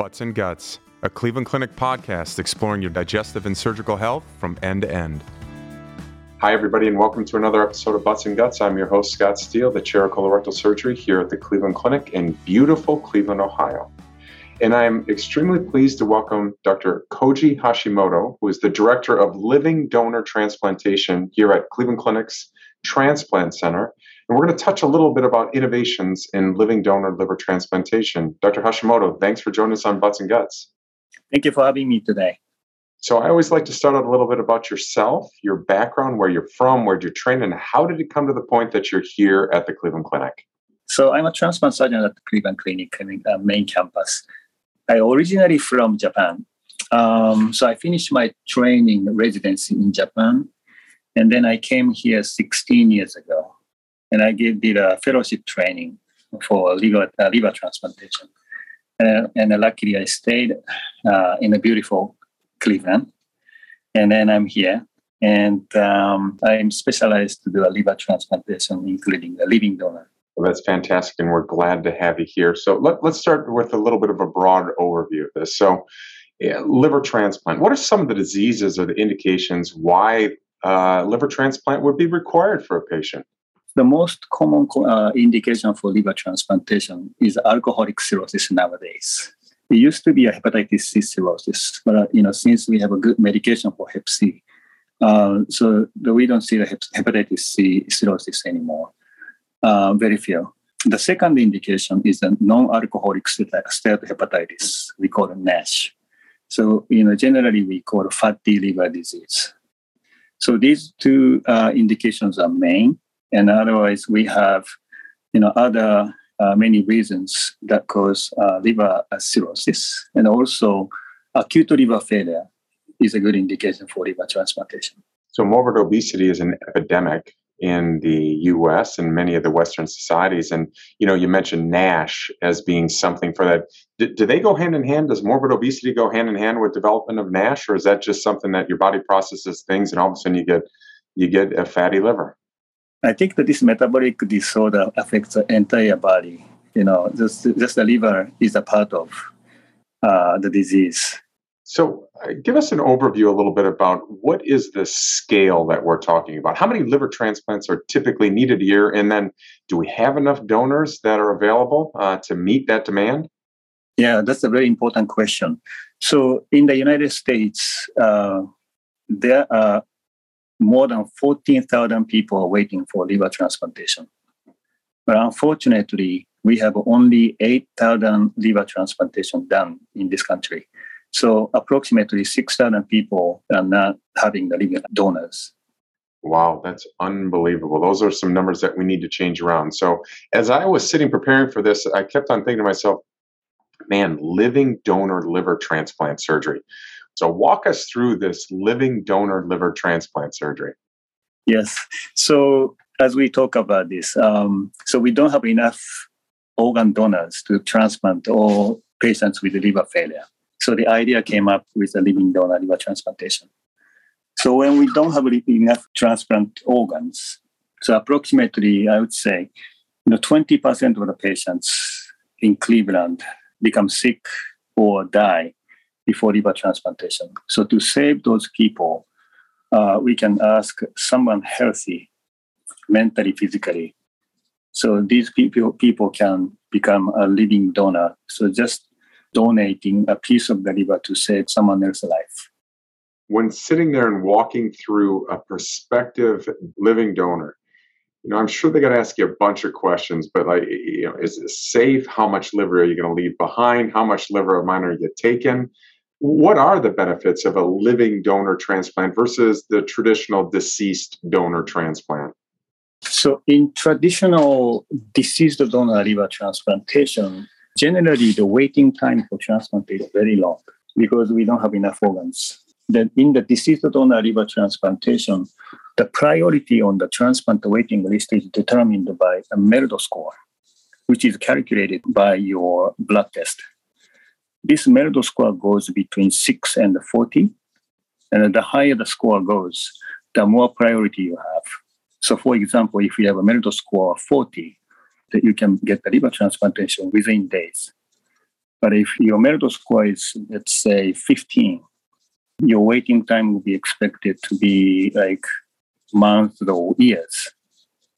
Butts and Guts, a Cleveland Clinic podcast exploring your digestive and surgical health from end to end. Hi, everybody, and welcome to another episode of Butts and Guts. I'm your host, Scott Steele, the chair of colorectal surgery here at the Cleveland Clinic in beautiful Cleveland, Ohio. And I'm extremely pleased to welcome Dr. Koji Hashimoto, who is the director of living donor transplantation here at Cleveland Clinic's Transplant Center. And we're going to touch a little bit about innovations in living donor liver transplantation. Dr. Hashimoto, thanks for joining us on Butts and Guts. Thank you for having me today. So, I always like to start out a little bit about yourself, your background, where you're from, where you're trained, and how did it come to the point that you're here at the Cleveland Clinic? So, I'm a transplant surgeon at the Cleveland Clinic uh, main campus. I originally from Japan. Um, so, I finished my training residency in Japan, and then I came here 16 years ago and I did, a fellowship training for liver, uh, liver transplantation. Uh, and luckily, I stayed uh, in a beautiful Cleveland. And then I'm here. And um, I'm specialized to do a liver transplantation, including a living donor. Well, that's fantastic. And we're glad to have you here. So let, let's start with a little bit of a broad overview of this. So, yeah, liver transplant, what are some of the diseases or the indications why uh, liver transplant would be required for a patient? The most common uh, indication for liver transplantation is alcoholic cirrhosis nowadays. It used to be a hepatitis C cirrhosis, but uh, you know since we have a good medication for Hep C, uh, so we don't see the hepatitis C cirrhosis anymore. Uh, very few. The second indication is the non-alcoholic steatohepatitis. We call it NASH. So you know generally we call fatty liver disease. So these two uh, indications are main and otherwise we have you know other uh, many reasons that cause uh, liver cirrhosis and also acute liver failure is a good indication for liver transplantation so morbid obesity is an epidemic in the US and many of the Western societies. And, you know, you mentioned NASH as being something for that. Do, do, they go hand in hand? Does morbid obesity go hand in hand with development of NASH? Or is that just something that your body processes things and all of a sudden you get, you get a fatty liver? I think that this metabolic disorder affects the entire body. You know, just, just the liver is a part of uh, the disease. So, uh, give us an overview a little bit about what is the scale that we're talking about? How many liver transplants are typically needed a year? And then, do we have enough donors that are available uh, to meet that demand? Yeah, that's a very important question. So, in the United States, uh, there are more than 14,000 people are waiting for liver transplantation. But unfortunately, we have only 8,000 liver transplantation done in this country. So approximately 6,000 people are not having the liver donors. Wow, that's unbelievable. Those are some numbers that we need to change around. So as I was sitting preparing for this, I kept on thinking to myself, man, living donor liver transplant surgery. So, walk us through this living donor liver transplant surgery. Yes. So, as we talk about this, um, so we don't have enough organ donors to transplant all patients with liver failure. So, the idea came up with a living donor liver transplantation. So, when we don't have enough transplant organs, so approximately, I would say, you know, 20% of the patients in Cleveland become sick or die before liver transplantation. So to save those people, uh, we can ask someone healthy, mentally, physically. So these people people can become a living donor. So just donating a piece of the liver to save someone else's life. When sitting there and walking through a prospective living donor, you know, I'm sure they're going to ask you a bunch of questions, but like, you know, is it safe? How much liver are you going to leave behind? How much liver of mine are you taking? What are the benefits of a living donor transplant versus the traditional deceased donor transplant? So, in traditional deceased donor liver transplantation, generally the waiting time for transplant is very long because we don't have enough organs. Then, in the deceased donor liver transplantation, the priority on the transplant waiting list is determined by a MELD score, which is calculated by your blood test. This MELD score goes between 6 and 40. And the higher the score goes, the more priority you have. So, for example, if you have a MELD score of 40, that you can get the liver transplantation within days. But if your MELD score is, let's say, 15, your waiting time will be expected to be like months or years.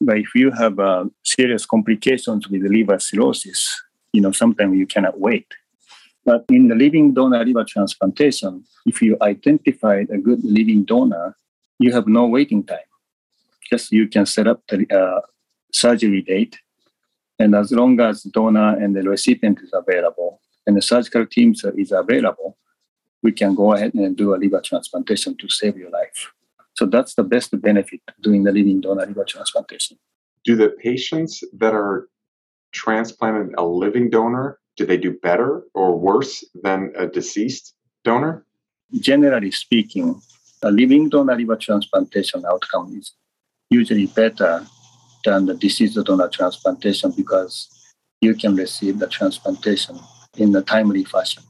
But if you have uh, serious complications with liver cirrhosis, you know, sometimes you cannot wait. But in the living donor liver transplantation, if you identified a good living donor, you have no waiting time. Just you can set up the uh, surgery date, and as long as donor and the recipient is available, and the surgical team is available, we can go ahead and do a liver transplantation to save your life. So that's the best benefit doing the living donor liver transplantation. Do the patients that are transplanted a living donor do they do better or worse than a deceased donor? Generally speaking, a living donor liver transplantation outcome is usually better than the deceased donor transplantation because you can receive the transplantation in a timely fashion.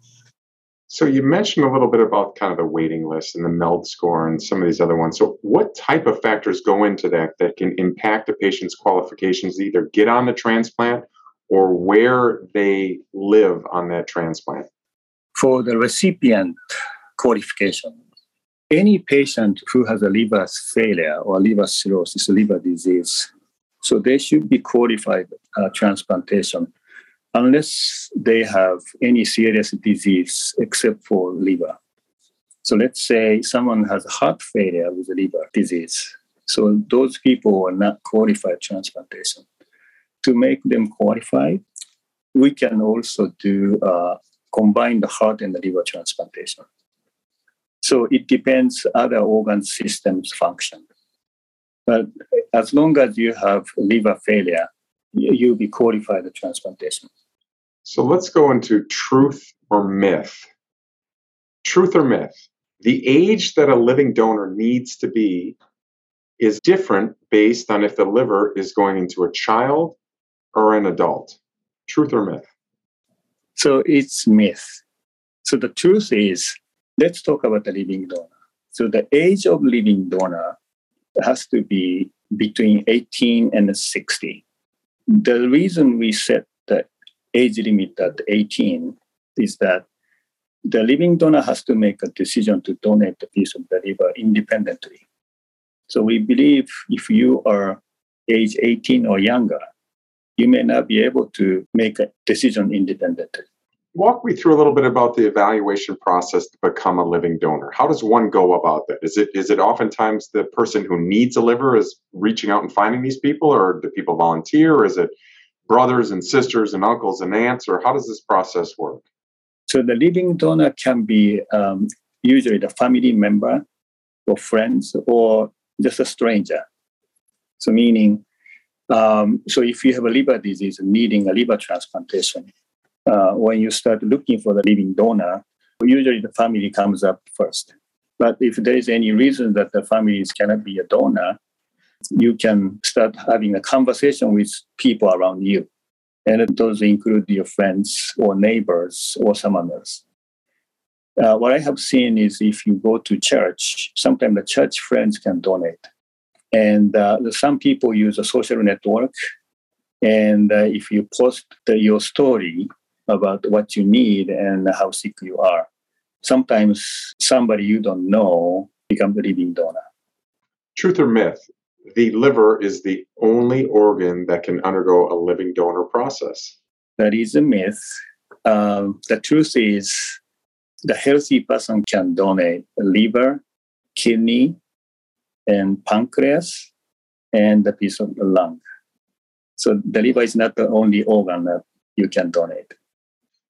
So you mentioned a little bit about kind of the waiting list and the MELD score and some of these other ones. So what type of factors go into that that can impact a patient's qualifications to either get on the transplant or where they live on that transplant? For the recipient qualification, any patient who has a liver failure or liver cirrhosis, liver disease, so they should be qualified uh, transplantation unless they have any serious disease except for liver. So let's say someone has heart failure with liver disease. So those people are not qualified transplantation to make them qualify, we can also do uh, combine the heart and the liver transplantation. So it depends other organ systems function. But as long as you have liver failure, you'll be qualified the transplantation. So let's go into truth or myth. Truth or myth. The age that a living donor needs to be is different based on if the liver is going into a child or an adult? Truth or myth? So it's myth. So the truth is, let's talk about the living donor. So the age of living donor has to be between 18 and 60. The reason we set the age limit at 18 is that the living donor has to make a decision to donate a piece of the liver independently. So we believe if you are age 18 or younger, you may not be able to make a decision independently. Walk me through a little bit about the evaluation process to become a living donor. How does one go about that? Is it is it oftentimes the person who needs a liver is reaching out and finding these people, or do people volunteer, or is it brothers and sisters and uncles and aunts, or how does this process work? So the living donor can be um, usually the family member, or friends, or just a stranger. So meaning um, so if you have a liver disease needing a liver transplantation, uh, when you start looking for the living donor, usually the family comes up first. But if there is any reason that the families cannot be a donor, you can start having a conversation with people around you. And those include your friends or neighbors or someone else. Uh, what I have seen is if you go to church, sometimes the church friends can donate. And uh, some people use a social network. And uh, if you post the, your story about what you need and how sick you are, sometimes somebody you don't know becomes a living donor. Truth or myth? The liver is the only organ that can undergo a living donor process. That is a myth. Um, the truth is, the healthy person can donate liver, kidney, and pancreas and a piece of the lung. So the liver is not the only organ that you can donate.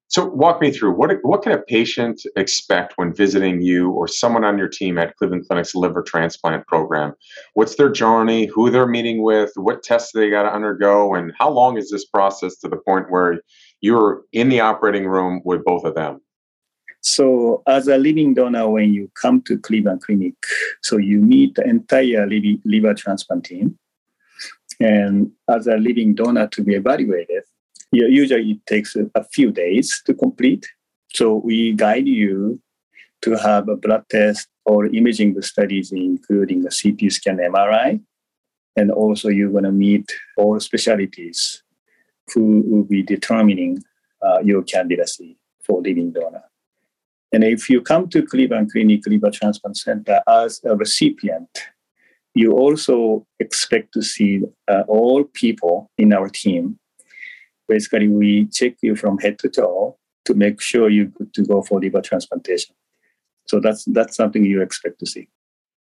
So walk me through what what can a patient expect when visiting you or someone on your team at Cleveland Clinic's liver transplant program? What's their journey? Who they're meeting with? What tests they got to undergo? And how long is this process to the point where you're in the operating room with both of them? So, as a living donor, when you come to Cleveland Clinic, so you meet the entire liver transplant team. And as a living donor to be evaluated, usually it takes a few days to complete. So, we guide you to have a blood test or imaging studies, including a CT scan, MRI. And also, you're going to meet all specialties who will be determining uh, your candidacy for living donor. And if you come to Cleveland Clinic Liver Transplant Center as a recipient, you also expect to see uh, all people in our team. Basically, we check you from head to toe to make sure you're good to go for liver transplantation. So that's that's something you expect to see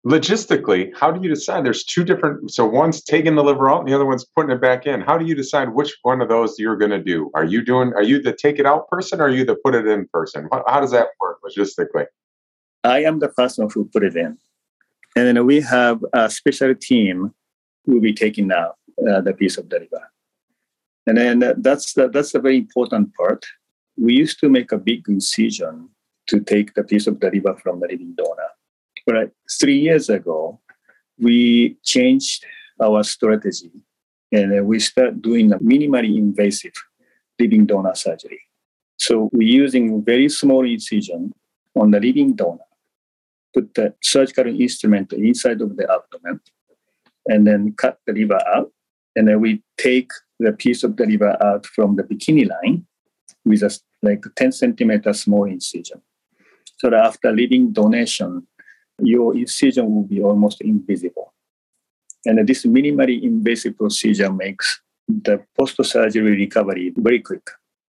logistically, how do you decide? There's two different. So one's taking the liver out, and the other one's putting it back in. How do you decide which one of those you're going to do? Are you doing? Are you the take it out person, or are you the put it in person? How does that work logistically? I am the person who put it in, and then we have a special team who will be taking out uh, the piece of the liver, and then that's the, that's a very important part. We used to make a big incision to take the piece of the liver from the living donor but three years ago, we changed our strategy and uh, we start doing a minimally invasive living donor surgery. So we're using very small incision on the living donor, put the surgical instrument inside of the abdomen, and then cut the liver out. And then we take the piece of the liver out from the bikini line with a like 10 centimeter small incision. So after living donation, your incision will be almost invisible. And this minimally invasive procedure makes the post-surgery recovery very quick.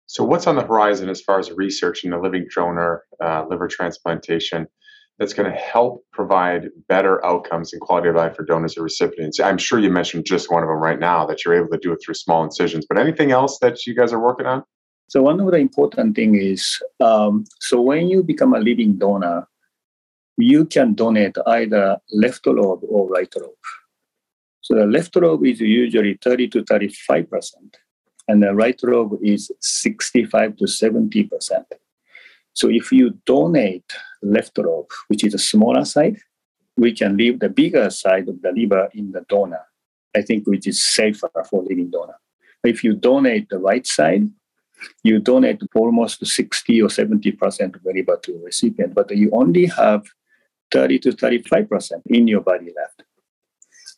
So, what's on the horizon as far as research in the living donor uh, liver transplantation that's going to help provide better outcomes and quality of life for donors and recipients? I'm sure you mentioned just one of them right now that you're able to do it through small incisions, but anything else that you guys are working on? So, one of the important things is um, so when you become a living donor, you can donate either left lobe or right lobe. So the left lobe is usually 30 to 35%, and the right lobe is 65 to 70%. So if you donate left lobe, which is a smaller side, we can leave the bigger side of the liver in the donor, I think, which is safer for living donor. If you donate the right side, you donate almost 60 or 70% of the liver to the recipient, but you only have 30 to 35% in your body left.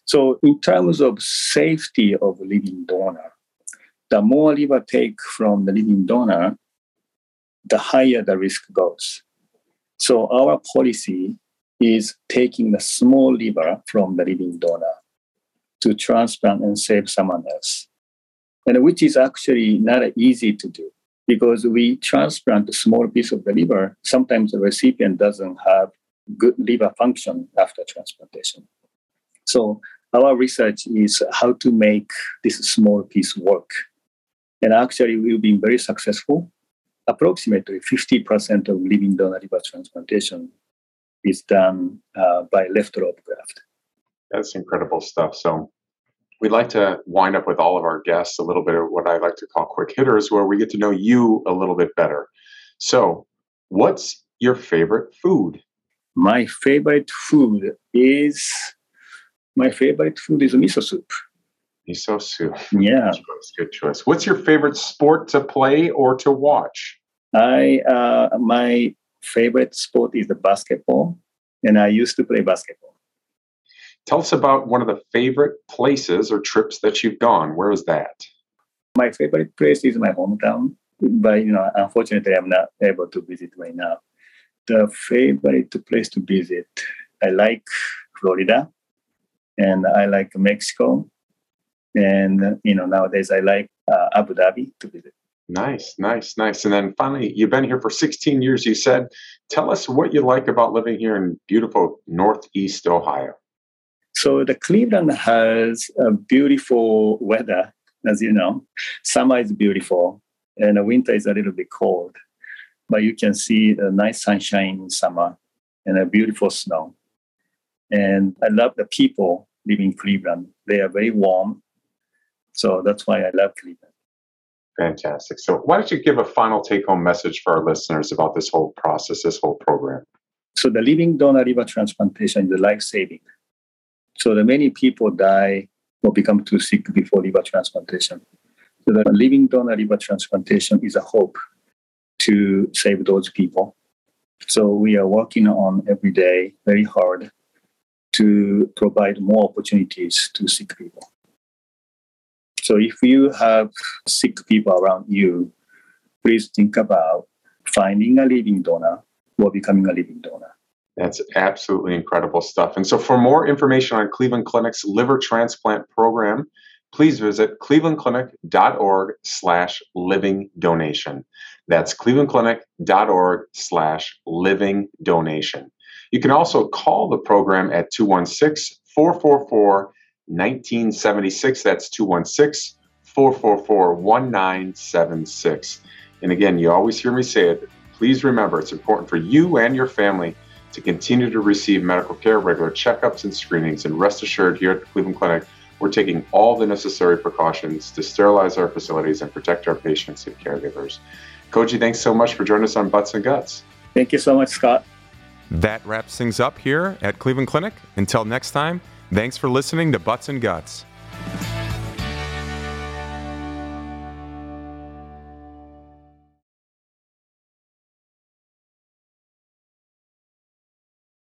So, in terms of safety of living donor, the more liver take from the living donor, the higher the risk goes. So, our policy is taking the small liver from the living donor to transplant and save someone else, and which is actually not easy to do because we transplant a small piece of the liver. Sometimes the recipient doesn't have good liver function after transplantation. So our research is how to make this small piece work. And actually, we've been very successful. Approximately 50% of living donor liver transplantation is done uh, by left lobe graft. That's incredible stuff. So we'd like to wind up with all of our guests a little bit of what I like to call quick hitters, where we get to know you a little bit better. So, what's your favorite food? My favorite food is my favorite food is miso soup. Miso soup. Yeah. Good choice. Good choice. What's your favorite sport to play or to watch? I uh, my favorite sport is the basketball, and I used to play basketball. Tell us about one of the favorite places or trips that you've gone. Where was that? My favorite place is my hometown, but you know, unfortunately, I'm not able to visit right now the favorite place to visit. I like Florida and I like Mexico. And, you know, nowadays I like uh, Abu Dhabi to visit. Nice, nice, nice. And then finally, you've been here for 16 years, you said. Tell us what you like about living here in beautiful Northeast Ohio. So, the Cleveland has a beautiful weather, as you know. Summer is beautiful, and the winter is a little bit cold but you can see a nice sunshine in summer and a beautiful snow. And I love the people living in Cleveland. They are very warm. So that's why I love Cleveland. Fantastic. So, why don't you give a final take home message for our listeners about this whole process, this whole program? So, the living donor liver transplantation is a life saving. So, the many people die or become too sick before liver transplantation. So, the living donor liver transplantation is a hope to save those people. So we are working on every day very hard to provide more opportunities to sick people. So if you have sick people around you, please think about finding a living donor or becoming a living donor. That's absolutely incredible stuff. And so, for more information on Cleveland Clinic's liver transplant program, please visit clevelandclinic.org slash living donation. That's clevelandclinic.org slash living donation. You can also call the program at 216 444 1976. That's 216 444 1976. And again, you always hear me say it. Please remember it's important for you and your family to continue to receive medical care, regular checkups, and screenings. And rest assured, here at Cleveland Clinic, we're taking all the necessary precautions to sterilize our facilities and protect our patients and caregivers. Koji, thanks so much for joining us on Butts and Guts. Thank you so much, Scott. That wraps things up here at Cleveland Clinic. Until next time, thanks for listening to Butts and Guts.